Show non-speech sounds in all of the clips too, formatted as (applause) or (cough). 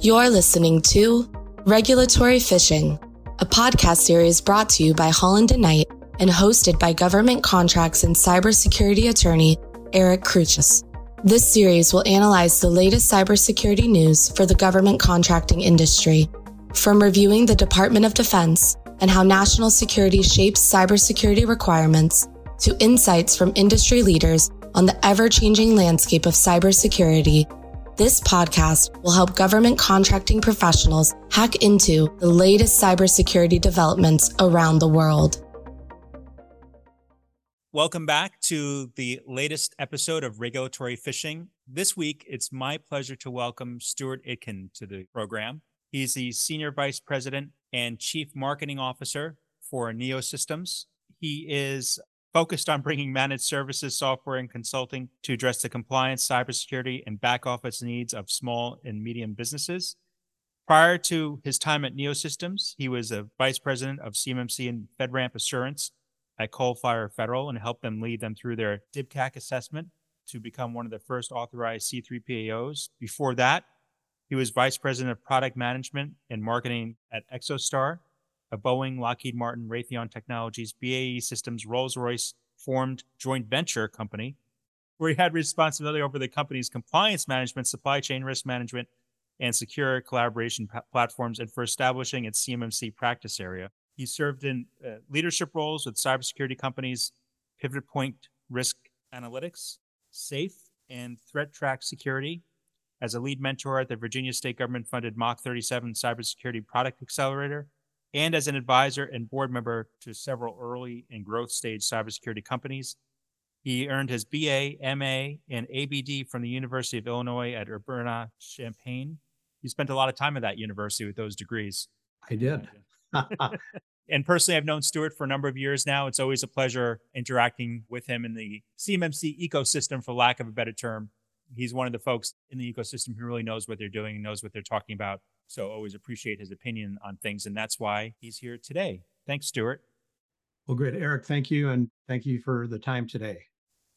You're listening to Regulatory Phishing, a podcast series brought to you by Holland and Knight and hosted by government contracts and cybersecurity attorney Eric Crusius. This series will analyze the latest cybersecurity news for the government contracting industry, from reviewing the Department of Defense and how national security shapes cybersecurity requirements to insights from industry leaders on the ever changing landscape of cybersecurity. This podcast will help government contracting professionals hack into the latest cybersecurity developments around the world. Welcome back to the latest episode of Regulatory Phishing. This week, it's my pleasure to welcome Stuart Itkin to the program. He's the Senior Vice President and Chief Marketing Officer for Neo Systems. He is focused on bringing managed services, software, and consulting to address the compliance, cybersecurity, and back office needs of small and medium businesses. Prior to his time at Neosystems, he was a vice president of CMMC and FedRAMP Assurance at Coalfire Federal and helped them lead them through their DIBCAC assessment to become one of the first authorized C3PAOs. Before that, he was vice president of product management and marketing at Exostar, a Boeing, Lockheed Martin, Raytheon Technologies, BAE Systems, Rolls Royce formed joint venture company, where he had responsibility over the company's compliance management, supply chain risk management, and secure collaboration platforms, and for establishing its CMMC practice area. He served in uh, leadership roles with cybersecurity companies Pivot Point Risk Analytics, SAFE, and Threat Track Security. As a lead mentor at the Virginia State Government funded Mach 37 Cybersecurity Product Accelerator, and as an advisor and board member to several early and growth stage cybersecurity companies. He earned his BA, MA, and ABD from the University of Illinois at Urbana Champaign. You spent a lot of time at that university with those degrees. I did. (laughs) and personally, I've known Stuart for a number of years now. It's always a pleasure interacting with him in the CMMC ecosystem, for lack of a better term. He's one of the folks in the ecosystem who really knows what they're doing and knows what they're talking about. So always appreciate his opinion on things. And that's why he's here today. Thanks, Stuart. Well, great. Eric, thank you. And thank you for the time today.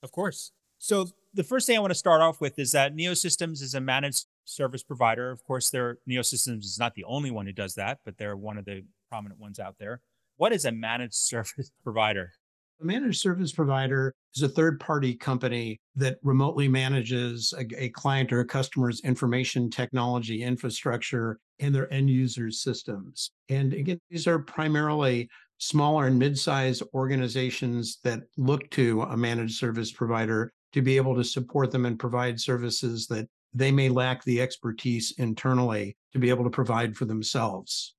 Of course. So the first thing I want to start off with is that Neosystems is a managed service provider. Of course, their Neosystems is not the only one who does that, but they're one of the prominent ones out there. What is a managed (laughs) service provider? A managed service provider is a third party company that remotely manages a, a, client or a customer's information technology infrastructure and their end users' systems. And again, these are primarily smaller and mid sized organizations that look to a managed service provider to be able to support them and provide services that they may lack the expertise internally to be able to provide for themselves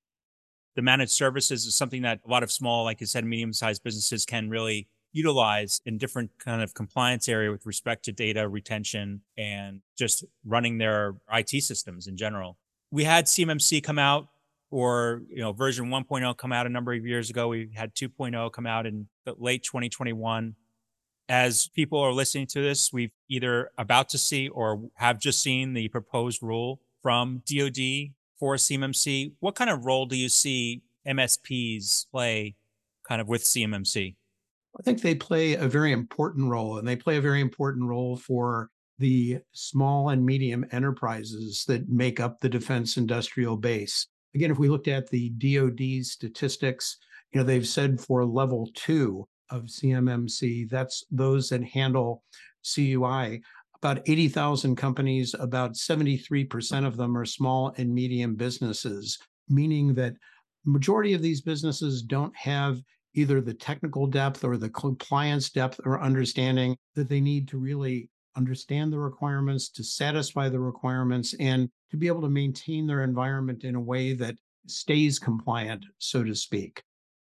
the managed services is something that a lot of small, like I said, medium sized businesses can really utilize in different kind of compliance area with respect to data retention and just running their IT systems in general. We had CMMC come out or you know version 1.0 come out a number of years ago. We had 2.0 come out in late 2021. As people are listening to this, we've either about to see or have just seen the proposed rule from DoD for CMMC. What kind of role do you see MSPs play kind of with CMMC? I think they play a very important role, and they play a very important role for the small and medium enterprises that make up the defense industrial base. Again, if we looked at the DoD statistics, you know, they've said for level two of CMMC, that's those that handle CUI, about 80,000 companies, about 73% of them are small and medium businesses, meaning that majority of these businesses don't have either the technical depth or the compliance depth or understanding that they need to really understand the requirements, to satisfy the requirements, and to be able to maintain their environment in a way that stays compliant, so to speak.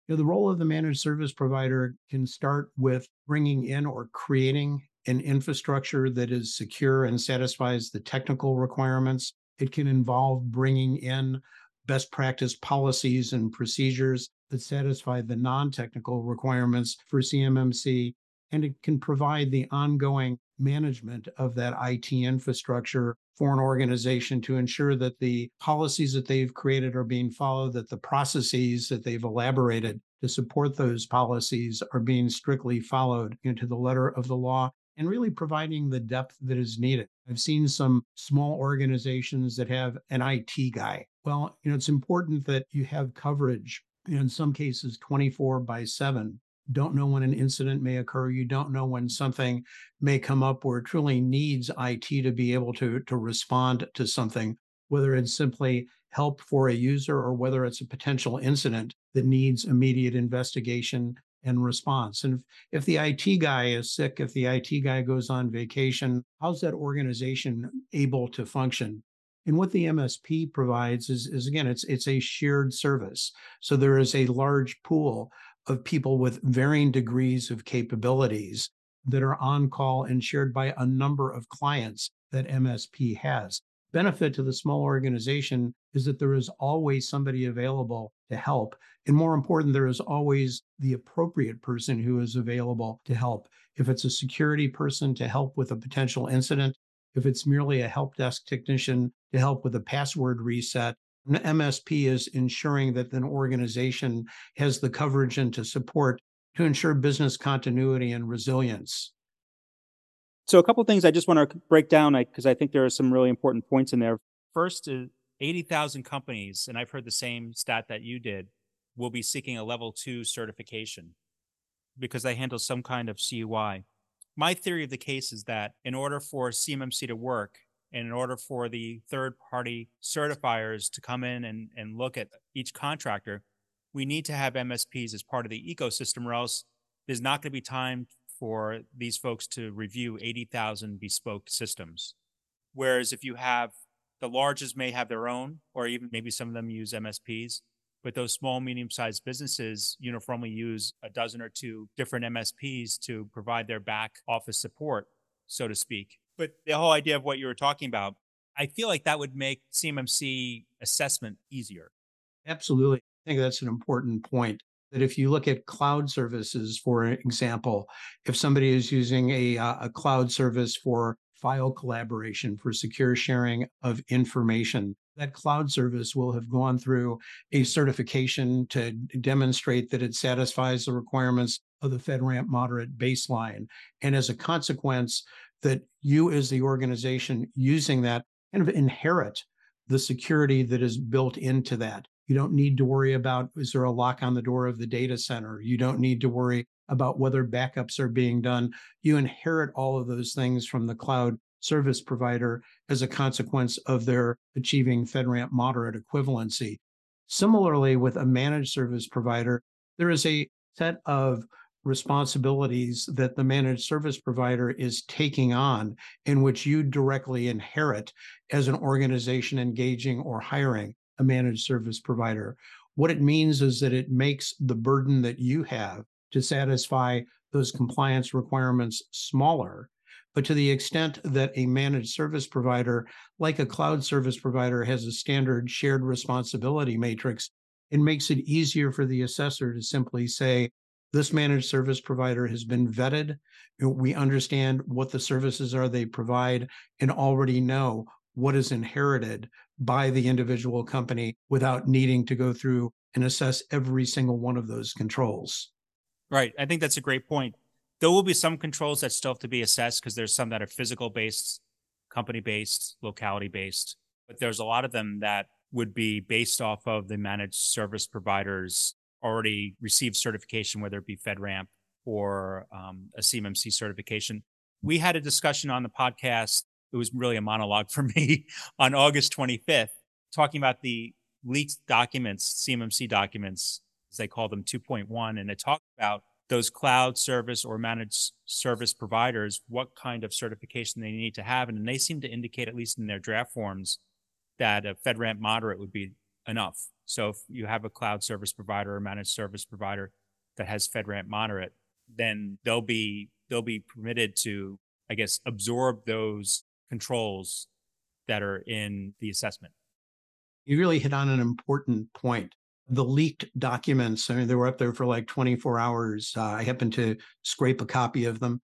You know, the role of the managed service provider can start with bringing in or creating an infrastructure that is secure and satisfies the technical requirements. It can involve bringing in best practice policies and procedures that satisfy the non technical requirements for CMMC. And it can provide the ongoing management of that IT infrastructure for an organization to ensure that the policies that they've created are being followed, that the processes that they've elaborated to support those policies are being strictly followed into the letter of the law and really providing the depth that is needed. I've seen some small organizations that have an IT guy. Well, you know, it's important that you have coverage, in some cases 24 by 7. Don't know when an incident may occur. You don't know when something may come up where it truly needs IT to be able to, to respond to something, whether it's simply help for a user or whether it's a potential incident that needs immediate investigation and response. And if, if the IT guy is sick, if the IT guy goes on vacation, how's that organization able to function? And what the MSP provides is, is again, it's it's a shared service. So there is a large pool of people with varying degrees of capabilities that are on call and shared by a number of clients that MSP has. Benefit to the small organization is that there is always somebody available to help. And more important, there is always the appropriate person who is available to help. If it's a security person to help with a potential incident, if it's merely a help desk technician to help with a password reset, an MSP is ensuring that an organization has the coverage and to support to ensure business continuity and resilience. So, a couple of things I just want to break down because I think there are some really important points in there. First uh, is 80,000 companies, and I've heard the same stat that you did, will be seeking a level two certification because they handle some kind of CUI. My theory of the case is that in order for CMMC to work, and in order for the third party certifiers to come in and, and look at each contractor, we need to have MSPs as part of the ecosystem, or else there's not going to be time for these folks to review 80,000 bespoke systems. Whereas if you have the largest may have their own, or even maybe some of them use MSPs, but those small, medium sized businesses uniformly use a dozen or two different MSPs to provide their back office support, so to speak. But the whole idea of what you were talking about, I feel like that would make CMMC assessment easier. Absolutely. I think that's an important point. That if you look at cloud services, for example, if somebody is using a, uh, a cloud service for file collaboration, for secure sharing of information. That cloud service will have gone through a certification to demonstrate that it satisfies the requirements of the FedRAMP moderate baseline. And as a consequence, that you as the organization using that kind of inherit the security that is built into that. You don't need to worry about is there a lock on the door of the data center? You don't need to worry about whether backups are being done. You inherit all of those things from the cloud service provider as a consequence of their achieving FedRAMP moderate equivalency. Similarly, with a managed service provider, there is a set of responsibilities that the managed service provider is taking on in which you directly inherit as an organization engaging or hiring a managed service provider. What it means is that it makes the burden that you have to satisfy those compliance requirements smaller. But to the extent that a managed service provider, like a cloud service provider, has a standard shared responsibility matrix, it makes it easier for the assessor to simply say, this managed service provider has been vetted. We understand what the services are they provide and already know what is inherited by the individual company without needing to go through and assess every single one of those controls. Right. I think that's a great point. There will be some controls that still have to be assessed because there's some that are physical based, company based, locality based, but there's a lot of them that would be based off of the managed service providers already received certification, whether it be FedRAMP or um, a CMMC certification. We had a discussion on the podcast. It was really a monologue for (laughs) me on August 25th, talking about the leaked documents, CMMC documents as they call them 2.1, and it talked about those cloud service or managed service providers, what kind of certification they need to have. And they seem to indicate, at least in their draft forms, that a FedRAMP moderate would be enough. So if you have a cloud service provider or managed service provider that has FedRAMP moderate, then they'll be they'll be permitted to, I guess, absorb those controls that are in the assessment. You really hit on an important point the leaked documents. I mean, they were up there for like 24 hours. Uh, I happened to scrape a copy of them.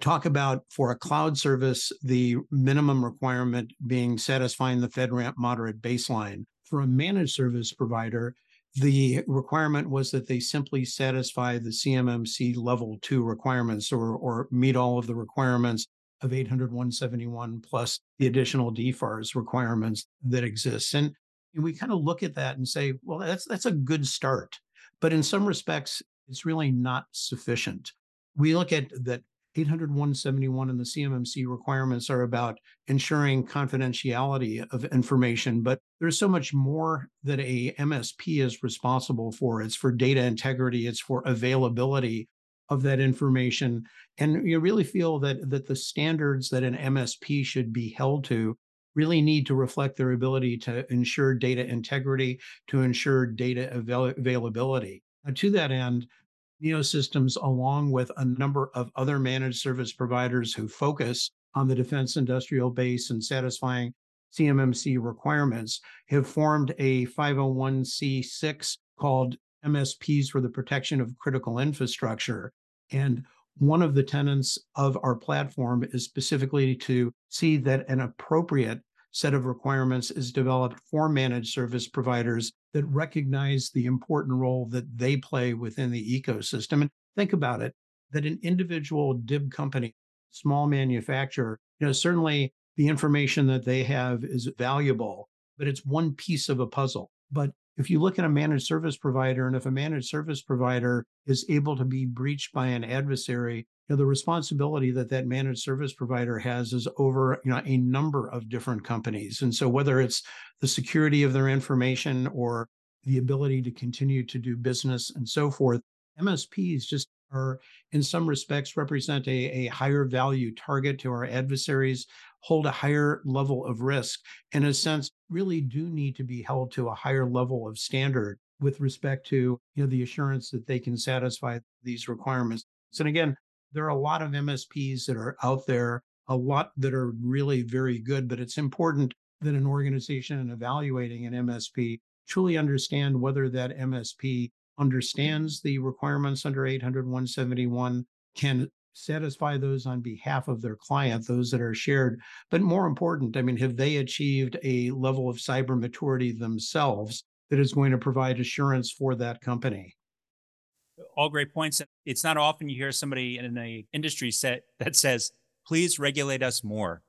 talk about for a cloud service, the minimum requirement being satisfying the FedRAMP moderate baseline. For a managed service provider, the requirement was that they simply satisfy the CMMC level two requirements or, or meet all of the requirements of 800 171 plus the additional DFARS requirements that exist. And we kind of look at that and say, well, that's that's a good start. But in some respects, it's really not sufficient. We look at that 800 171 and the CMMC requirements are about ensuring confidentiality of information, but there's so much more that a MSP is responsible for. It's for data integrity, it's for availability of that information. And you really feel that that the standards that an MSP should be held to really need to reflect their ability to ensure data integrity, to ensure data avail- availability. Now, to that end, Neosystems, along with a number of other managed service providers who focus on the defense industrial base and satisfying CMMC requirements, have formed a 501c6 called MSPs for the Protection of Critical Infrastructure. And one of the tenets of our platform is specifically to see that an appropriate set of requirements is developed for managed service providers that recognize the important role that they play within the ecosystem. And think about it that an individual DIB company, small manufacturer, you know, certainly the information that they have is valuable, but it's one piece of a puzzle. But if you look at a managed service provider, and if a managed service provider is able to be breached by an adversary, you know, the responsibility that that managed service provider has is over you know a number of different companies. And so whether it's the security of their information or the ability to continue to do business and so forth, MSPs just are in some respects represent a, a higher value target to our adversaries hold a higher level of risk, in a sense, really do need to be held to a higher level of standard with respect to you know the assurance that they can satisfy these requirements. And again, there are a lot of MSPs that are out there, a lot that are really very good, but it's important that an organization in evaluating an MSP truly understand whether that MSP understands the requirements under 800 171 can satisfy those on behalf of their client, those that are shared. But more important, I mean, have they achieved a level of cyber maturity themselves that is going to provide assurance for that company? All great points. It's not often you hear somebody in an industry set that says, please regulate us more.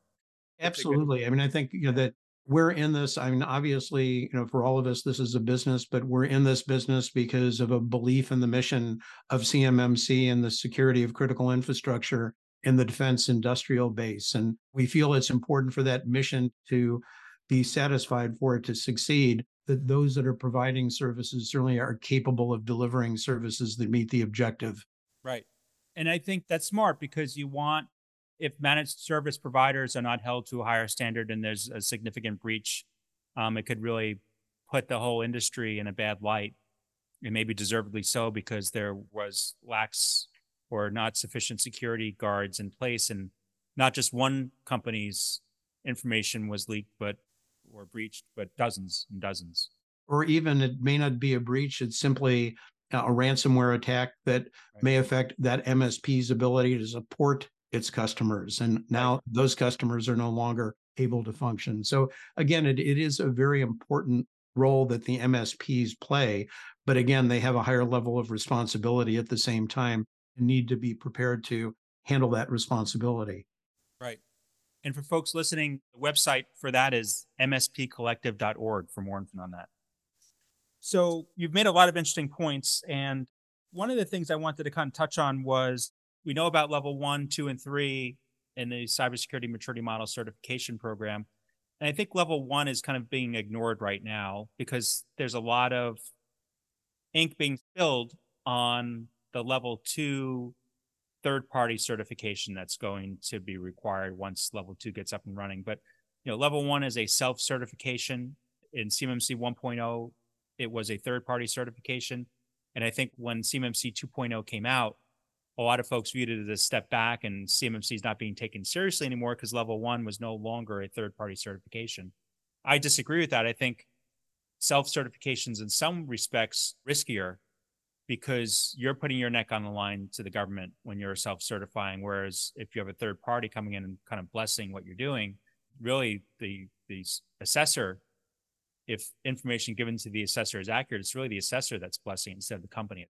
Absolutely. I mean, I think you know that we're in this. I mean, obviously, you know, for all of us, this is a business, but we're in this business because of a belief in the mission of CMMC and the security of critical infrastructure in the defense industrial base. And we feel it's important for that mission to be satisfied for it to succeed, that those that are providing services certainly are capable of delivering services that meet the objective. Right. And I think that's smart because you want if managed service providers are not held to a higher standard and there's a significant breach, um, it could really put the whole industry in a bad light, and maybe deservedly so because there was lax or not sufficient security guards in place, and not just one company's information was leaked, but or breached, but dozens and dozens. Or even it may not be a breach; it's simply a ransomware attack that right. may affect that MSP's ability to support its customers. And now those customers are no longer able to function. So again, it, it is a very important role that the MSPs play. But again, they have a higher level of responsibility at the same time and need to be prepared to handle that responsibility. Right. And for folks listening, the website for that is mspcollective.org for more info on that. So you've made a lot of interesting points. And one of the things I wanted to kind of touch on was we know about level one, two, and three in the cybersecurity maturity model certification program. And I think level one is kind of being ignored right now because there's a lot of ink being spilled on the level two third party certification that's going to be required once level two gets up and running. But you know, level one is a self certification. In CMMC 1.0, it was a third party certification. And I think when CMMC 2.0 came out, a lot of folks viewed it as a step back and CMMC is not being taken seriously anymore because level one was no longer a third party certification. I disagree with that. I think self certifications in some respects riskier because you're putting your neck on the line to the government when you're self certifying. Whereas if you have a third party coming in and kind of blessing what you're doing, really the the assessor, if information given to the assessor is accurate, it's really the assessor that's blessing instead of the company.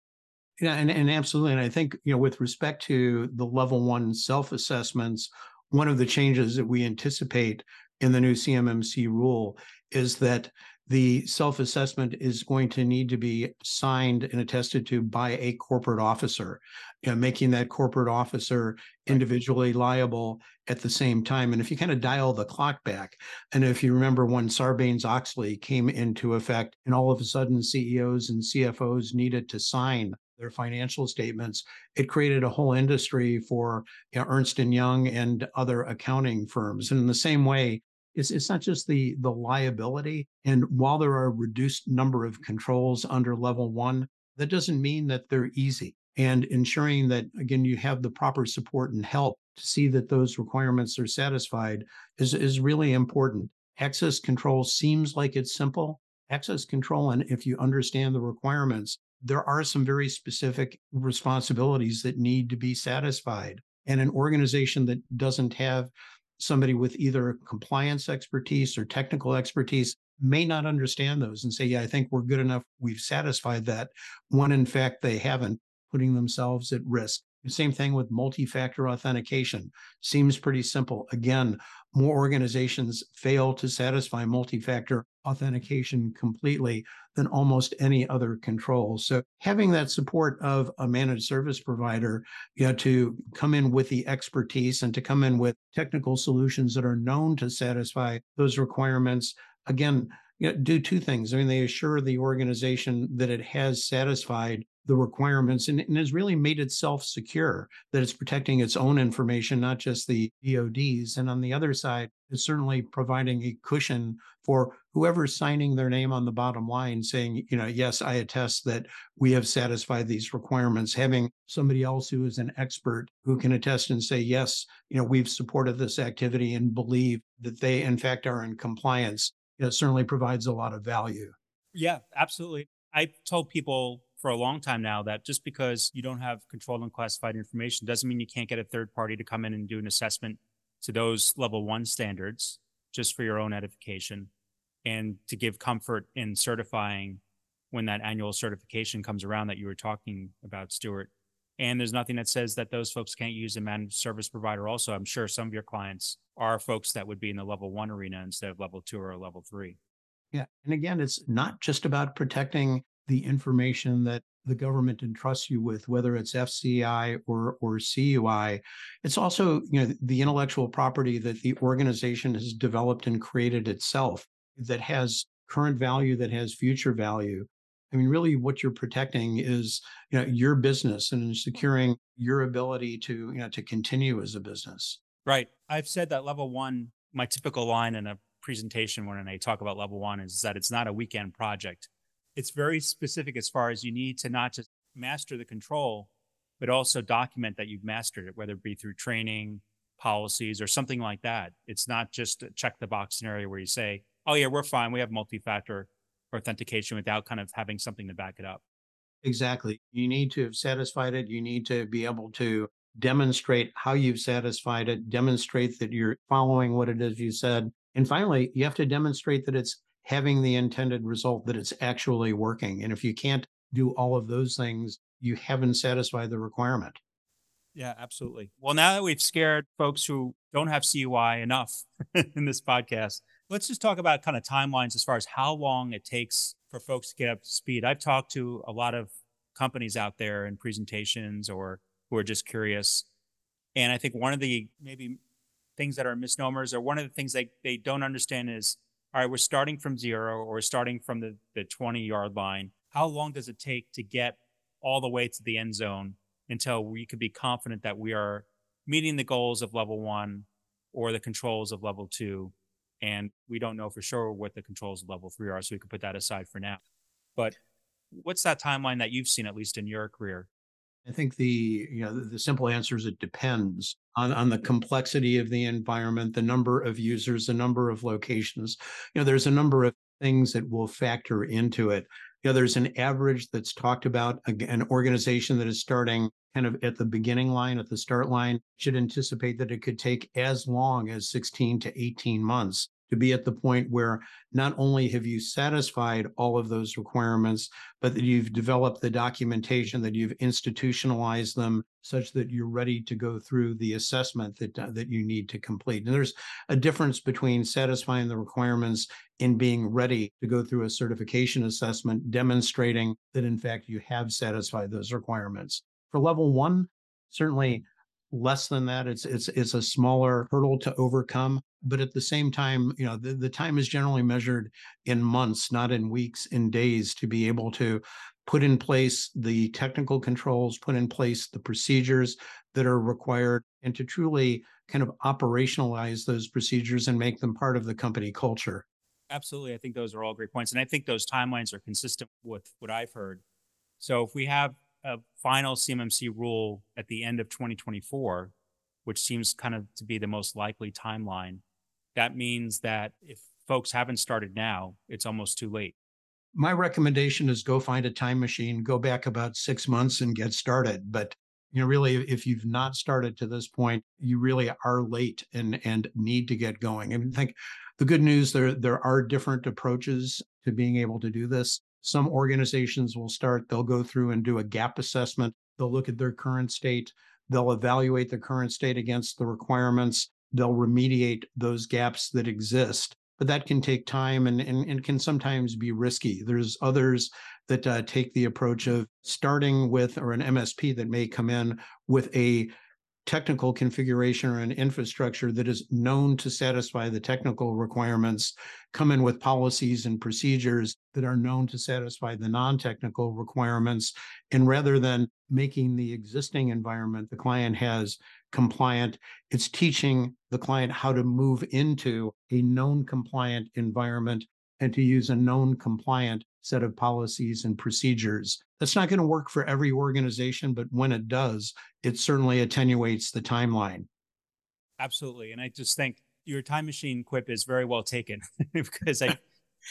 Yeah, and, and absolutely. And I think, you know, with respect to the level one self assessments one of the changes that we anticipate in the new CMMC rule is that the self assessment is going to need to be signed and attested to by a corporate officer, you know, making that corporate officer individually liable at the same time. And if you kind of dial the clock back, and if you remember when Sarbanes Oxley came into effect, and all of a sudden CEOs and CFOs needed to sign their financial statements, it created a whole industry for you know, Ernst and Young and other accounting firms. And in the same way, it's, it's not just the the liability. And while there are a reduced number of controls under level one that doesn't mean that they're easy. And ensuring that again you have the proper support and help to see that those requirements are satisfied is is really important. Access control seems like it's simple. Access control and if you understand the requirements there are some very specific responsibilities that need to be satisfied and an organization that doesn't have somebody with either compliance expertise or technical expertise may not understand those and say, yeah, I think we're good enough. We've satisfied that when in fact they haven't, putting themselves at risk. Same thing with multi factor authentication. Seems pretty simple. Again, more organizations fail to satisfy multi factor authentication completely than almost any other control. So having that support of a managed service provider, you know, to come in with the expertise and to come in with technical solutions that are known to satisfy those requirements, again, you know, do two things. I mean, they assure the organization that it has satisfied the requirements and, and, has really made itself secure, that it's protecting its own information, not just the DOD's. And on the other side, it's certainly providing a cushion for whoever's signing their name on the bottom line saying, you know, yes, I attest that we have satisfied these requirements. Having somebody else who is an expert who can attest and say, yes, you know, we've supported this activity and believe that they, in fact, are in compliance, it certainly provides a lot of value. Yeah, absolutely. I told people for a long time now that just because you don't have controlled and classified information doesn't mean you can't get a third party to come in and do an assessment to those level one standards just for your own edification and to give comfort in certifying when that annual certification comes around that you were talking about, Stuart. And there's nothing that says that those folks can't use a managed service provider. Also, I'm sure some of your clients are folks that would be in the level one arena instead of level two or level three. Yeah. And again, it's not just about protecting the information that the government entrusts you with, whether it's FCI or or CUI. It's also you know the intellectual property that the organization has developed and created itself that has current value, that has future value. I mean, really, what you're protecting is you know your business and securing your ability to you know to continue as a business. Right. I've said that level one. My typical line in a presentation when I talk about level one is that it's not a weekend project it's very specific as far as you need to not just master the control, but also document that you've mastered it, whether it be through training, policies, or something like that. It's not just a check the box scenario where you say, oh, yeah, we're fine. We have multi factor authentication without kind of having something to back it up. Exactly. You need to have satisfied it. You need to be able to demonstrate how you've satisfied it, demonstrate that you're following what it is you said. And finally, you have to demonstrate that it's having the intended result that it's actually working. And if you can't do all of those things, you haven't satisfied the requirement. Yeah, absolutely. Well, now that we've scared folks who don't have CUI enough (laughs) in this podcast, let's just talk about kind of timelines as far as how long it takes for folks to get up to speed. I've talked to a lot of companies out there in presentations or who are just curious. And I think one of the maybe things that are misnomers or one of the things they, they don't understand is all right, we're starting from zero or starting from the, the 20 yard line. How long does it take to get all the way to the end zone until we could be confident that we are meeting the goals of level one or the controls of level two? And we don't know for sure what the controls of level three are, so we could put that aside for now. But what's that timeline that you've seen, at least in your career? I think the you know the, simple answer is it depends on on the complexity of the environment, the number of users, the number of locations. You know, there's a number of things that will factor into it. You know, there's an average that's talked about. An organization that is starting kind of at the beginning line, at the start line, should anticipate that it could take as long as 16 to 18 months to be at the point where not only have you satisfied all of those requirements, but that you've developed the documentation, that you've institutionalized them such that you're ready to go through the assessment that, uh, that you need to complete. And there's a difference between satisfying the requirements and being ready to go through a certification assessment, demonstrating that in fact you have satisfied those requirements. For level one, certainly less than that it's it's it's a smaller hurdle to overcome but at the same time you know the, the time is generally measured in months not in weeks in days to be able to put in place the technical controls put in place the procedures that are required and to truly kind of operationalize those procedures and make them part of the company culture. Absolutely i think those are all great points and i think those timelines are consistent with what i've heard. So if we have a final CMMC rule at the end of 2024, which seems kind of to be the most likely timeline, that means that if folks haven't started now, it's almost too late. My recommendation is go find a time machine, go back about six months and get started. But you know, really, if you've not started to this point, you really are late and and need to get going. I mean, think the good news there there are different approaches to being able to do this. Some organizations will start, they'll go through and do a gap assessment. They'll look at their current state, they'll evaluate the current state against the requirements, they'll remediate those gaps that exist. But that can take time and, and, and can sometimes be risky. There's others that uh, take the approach of starting with, or an MSP that may come in with a technical configuration or an infrastructure that is known to satisfy the technical requirements come in with policies and procedures that are known to satisfy the non-technical requirements and rather than making the existing environment the client has compliant it's teaching the client how to move into a known compliant environment and to use a known compliant set of policies and procedures. That's not going to work for every organization, but when it does, it certainly attenuates the timeline. Absolutely. And I just think your time machine quip is very well taken (laughs) because I,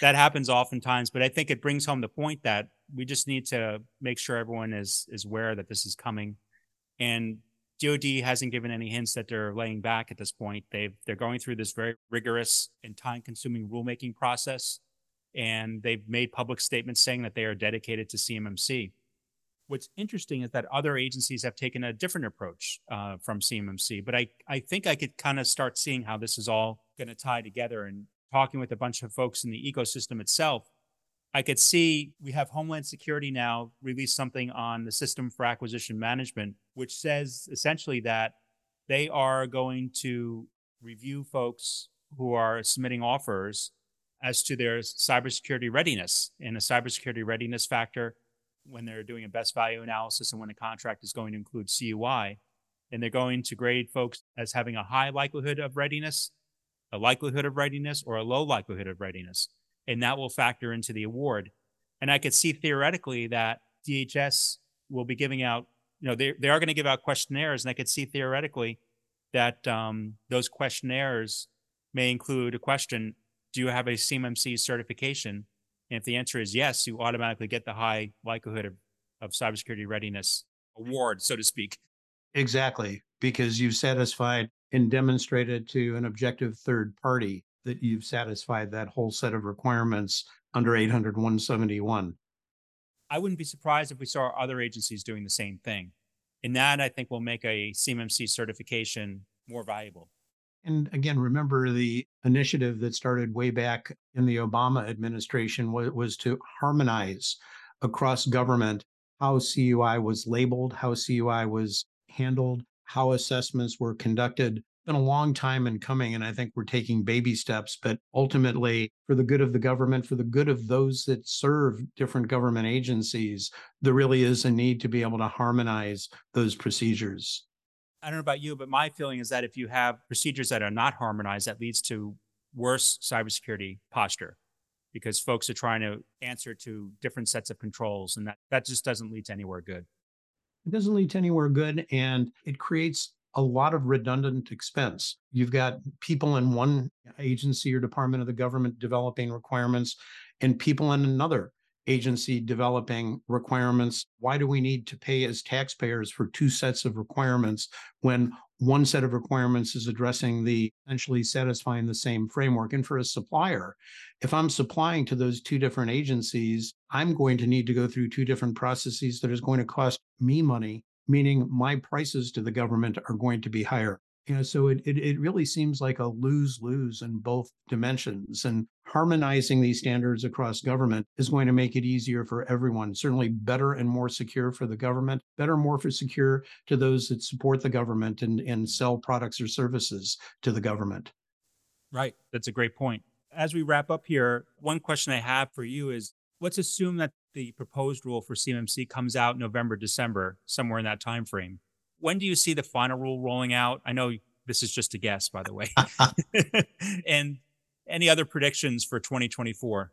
that happens oftentimes, but I think it brings home the point that we just need to make sure everyone is is aware that this is coming. And DoD hasn't given any hints that they're laying back at this point. They've they're going through this very rigorous and time-consuming rulemaking process and they've made public statements saying that they are dedicated to CMMC. What's interesting is that other agencies have taken a different approach uh, from CMMC, but I, I think I could kind of start seeing how this is all going to tie together and talking with a bunch of folks in the ecosystem itself. I could see we have Homeland Security now release something on the System for Acquisition Management, which says essentially that they are going to review folks who are submitting offers as to their cybersecurity readiness and a cybersecurity readiness factor when they're doing a best value analysis and when a contract is going to include CUI. And they're going to grade folks as having a high likelihood of readiness, a likelihood of readiness, or a low likelihood of readiness. And that will factor into the award. And I could see theoretically that DHS will be giving out, you know, they, they are going to give out questionnaires. And I could see theoretically that um, those questionnaires may include a question do you have a CMMC certification? And if the answer is yes, you automatically get the high likelihood of, of cybersecurity readiness award, so to speak. Exactly, because you've satisfied and demonstrated to an objective third party that you've satisfied that whole set of requirements under 800 171. I wouldn't be surprised if we saw other agencies doing the same thing. And that I think will make a CMMC certification more valuable. And again, remember the initiative that started way back in the Obama administration was, was to harmonize across government how CUI was labeled, how CUI was handled, how assessments were conducted. It's been a long time in coming, and I think we're taking baby steps. But ultimately, for the good of the government, for the good of those that serve different government agencies, there really is a need to be able to harmonize those procedures. I don't know about you, but my feeling is that if you have procedures that are not harmonized, that leads to worse cybersecurity posture because folks are trying to answer to different sets of controls and that, that just doesn't lead to anywhere good. It doesn't lead to anywhere good and it creates a lot of redundant expense. You've got people in one agency or department of the government developing requirements and people in another agency developing requirements. Why do we need to pay as taxpayers for two sets of requirements when one set of requirements is addressing the essentially satisfying the same framework. And for a supplier, if I'm supplying to those two different agencies, I'm going to need to go through two different processes that is going to cost me money, meaning my prices to the government are going to be higher. You know, so it, it, it really seems like a lose lose in both dimensions. And harmonizing these standards across government is going to make it easier for everyone. Certainly better and more secure for the government, better, more for secure to those that support the government and, and sell products or services to the government. Right. That's a great point. As we wrap up here, one question I have for you is let's assume that the proposed rule for CMMC comes out November, December, somewhere in that time frame when do you see the final rule rolling out? I know this is just a guess, by the way. (laughs) (laughs) and any other predictions for 2024?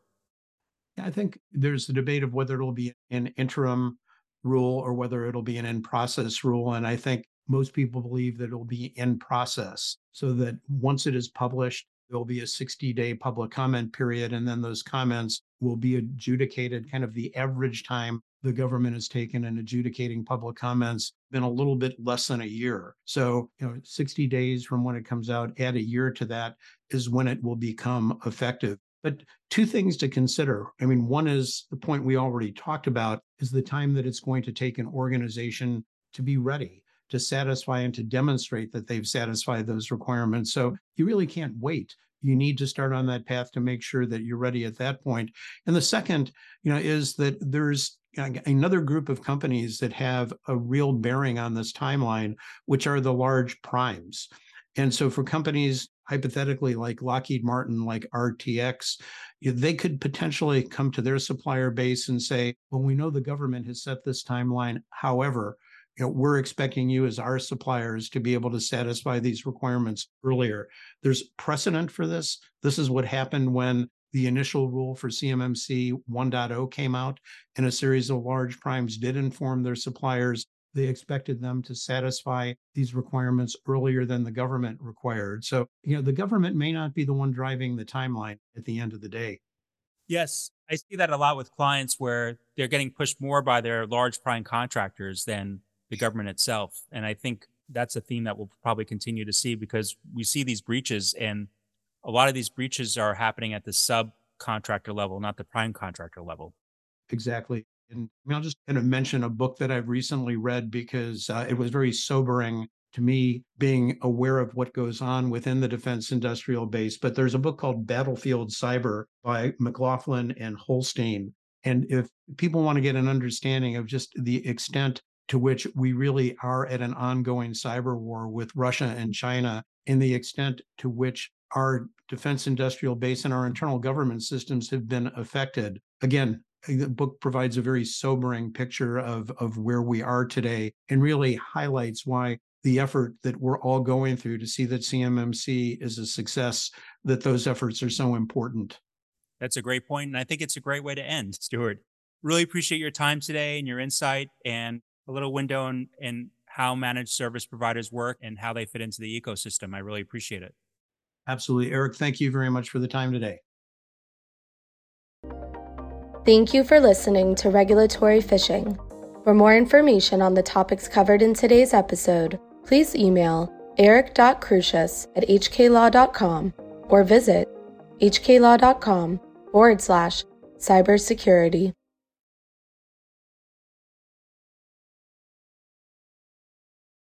I think there's a debate of whether it'll be an interim rule or whether it'll be an in process rule. And I think most people believe that it'll be in process so that once it is published, there'll be a 60 day public comment period. And then those comments will be adjudicated kind of the average time the government has taken in adjudicating public comments been a little bit less than a year. So, you know, 60 days from when it comes out, add a year to that is when it will become effective. But two things to consider. I mean, one is the point we already talked about is the time that it's going to take an organization to be ready to satisfy and to demonstrate that they've satisfied those requirements. So you really can't wait you need to start on that path to make sure that you're ready at that point. And the second, you know, is that there's another group of companies that have a real bearing on this timeline, which are the large primes. And so for companies hypothetically like Lockheed Martin, like RTX, they could potentially come to their supplier base and say, well, we know the government has set this timeline. However, you know, we're expecting you as our suppliers to be able to satisfy these requirements earlier. There's precedent for this. This is what happened when the initial rule for CMMC 1.0 came out, and a series of large primes did inform their suppliers they expected them to satisfy these requirements earlier than the government required. So, you know, the government may not be the one driving the timeline at the end of the day. Yes, I see that a lot with clients where they're getting pushed more by their large prime contractors than the government itself. And I think that's a theme that we'll probably continue to see because we see these breaches and a lot of these breaches are happening at the subcontractor level, not the prime contractor level. Exactly. And I mean, I'll just kind of mention a book that I've recently read because uh, it was very sobering to me being aware of what goes on within the defense industrial base. But there's a book called Battlefield Cyber by McLaughlin and Holstein. And if people want to get an understanding of just the extent to which we really are at an ongoing cyber war with Russia and China, and the extent to which our defense industrial base and our internal government systems have been affected. Again, the book provides a very sobering picture of, of where we are today and really highlights why the effort that we're all going through to see that CMMC is a success, that those efforts are so important. That's a great point, And I think it's a great way to end, Stuart. Really appreciate your time today and your insight. And a little window in, in how managed service providers work and how they fit into the ecosystem. I really appreciate it. Absolutely. Eric, thank you very much for the time today. Thank you for listening to Regulatory Phishing. For more information on the topics covered in today's episode, please email eric.crusius at hklaw.com or visit hklaw.com forward slash cybersecurity.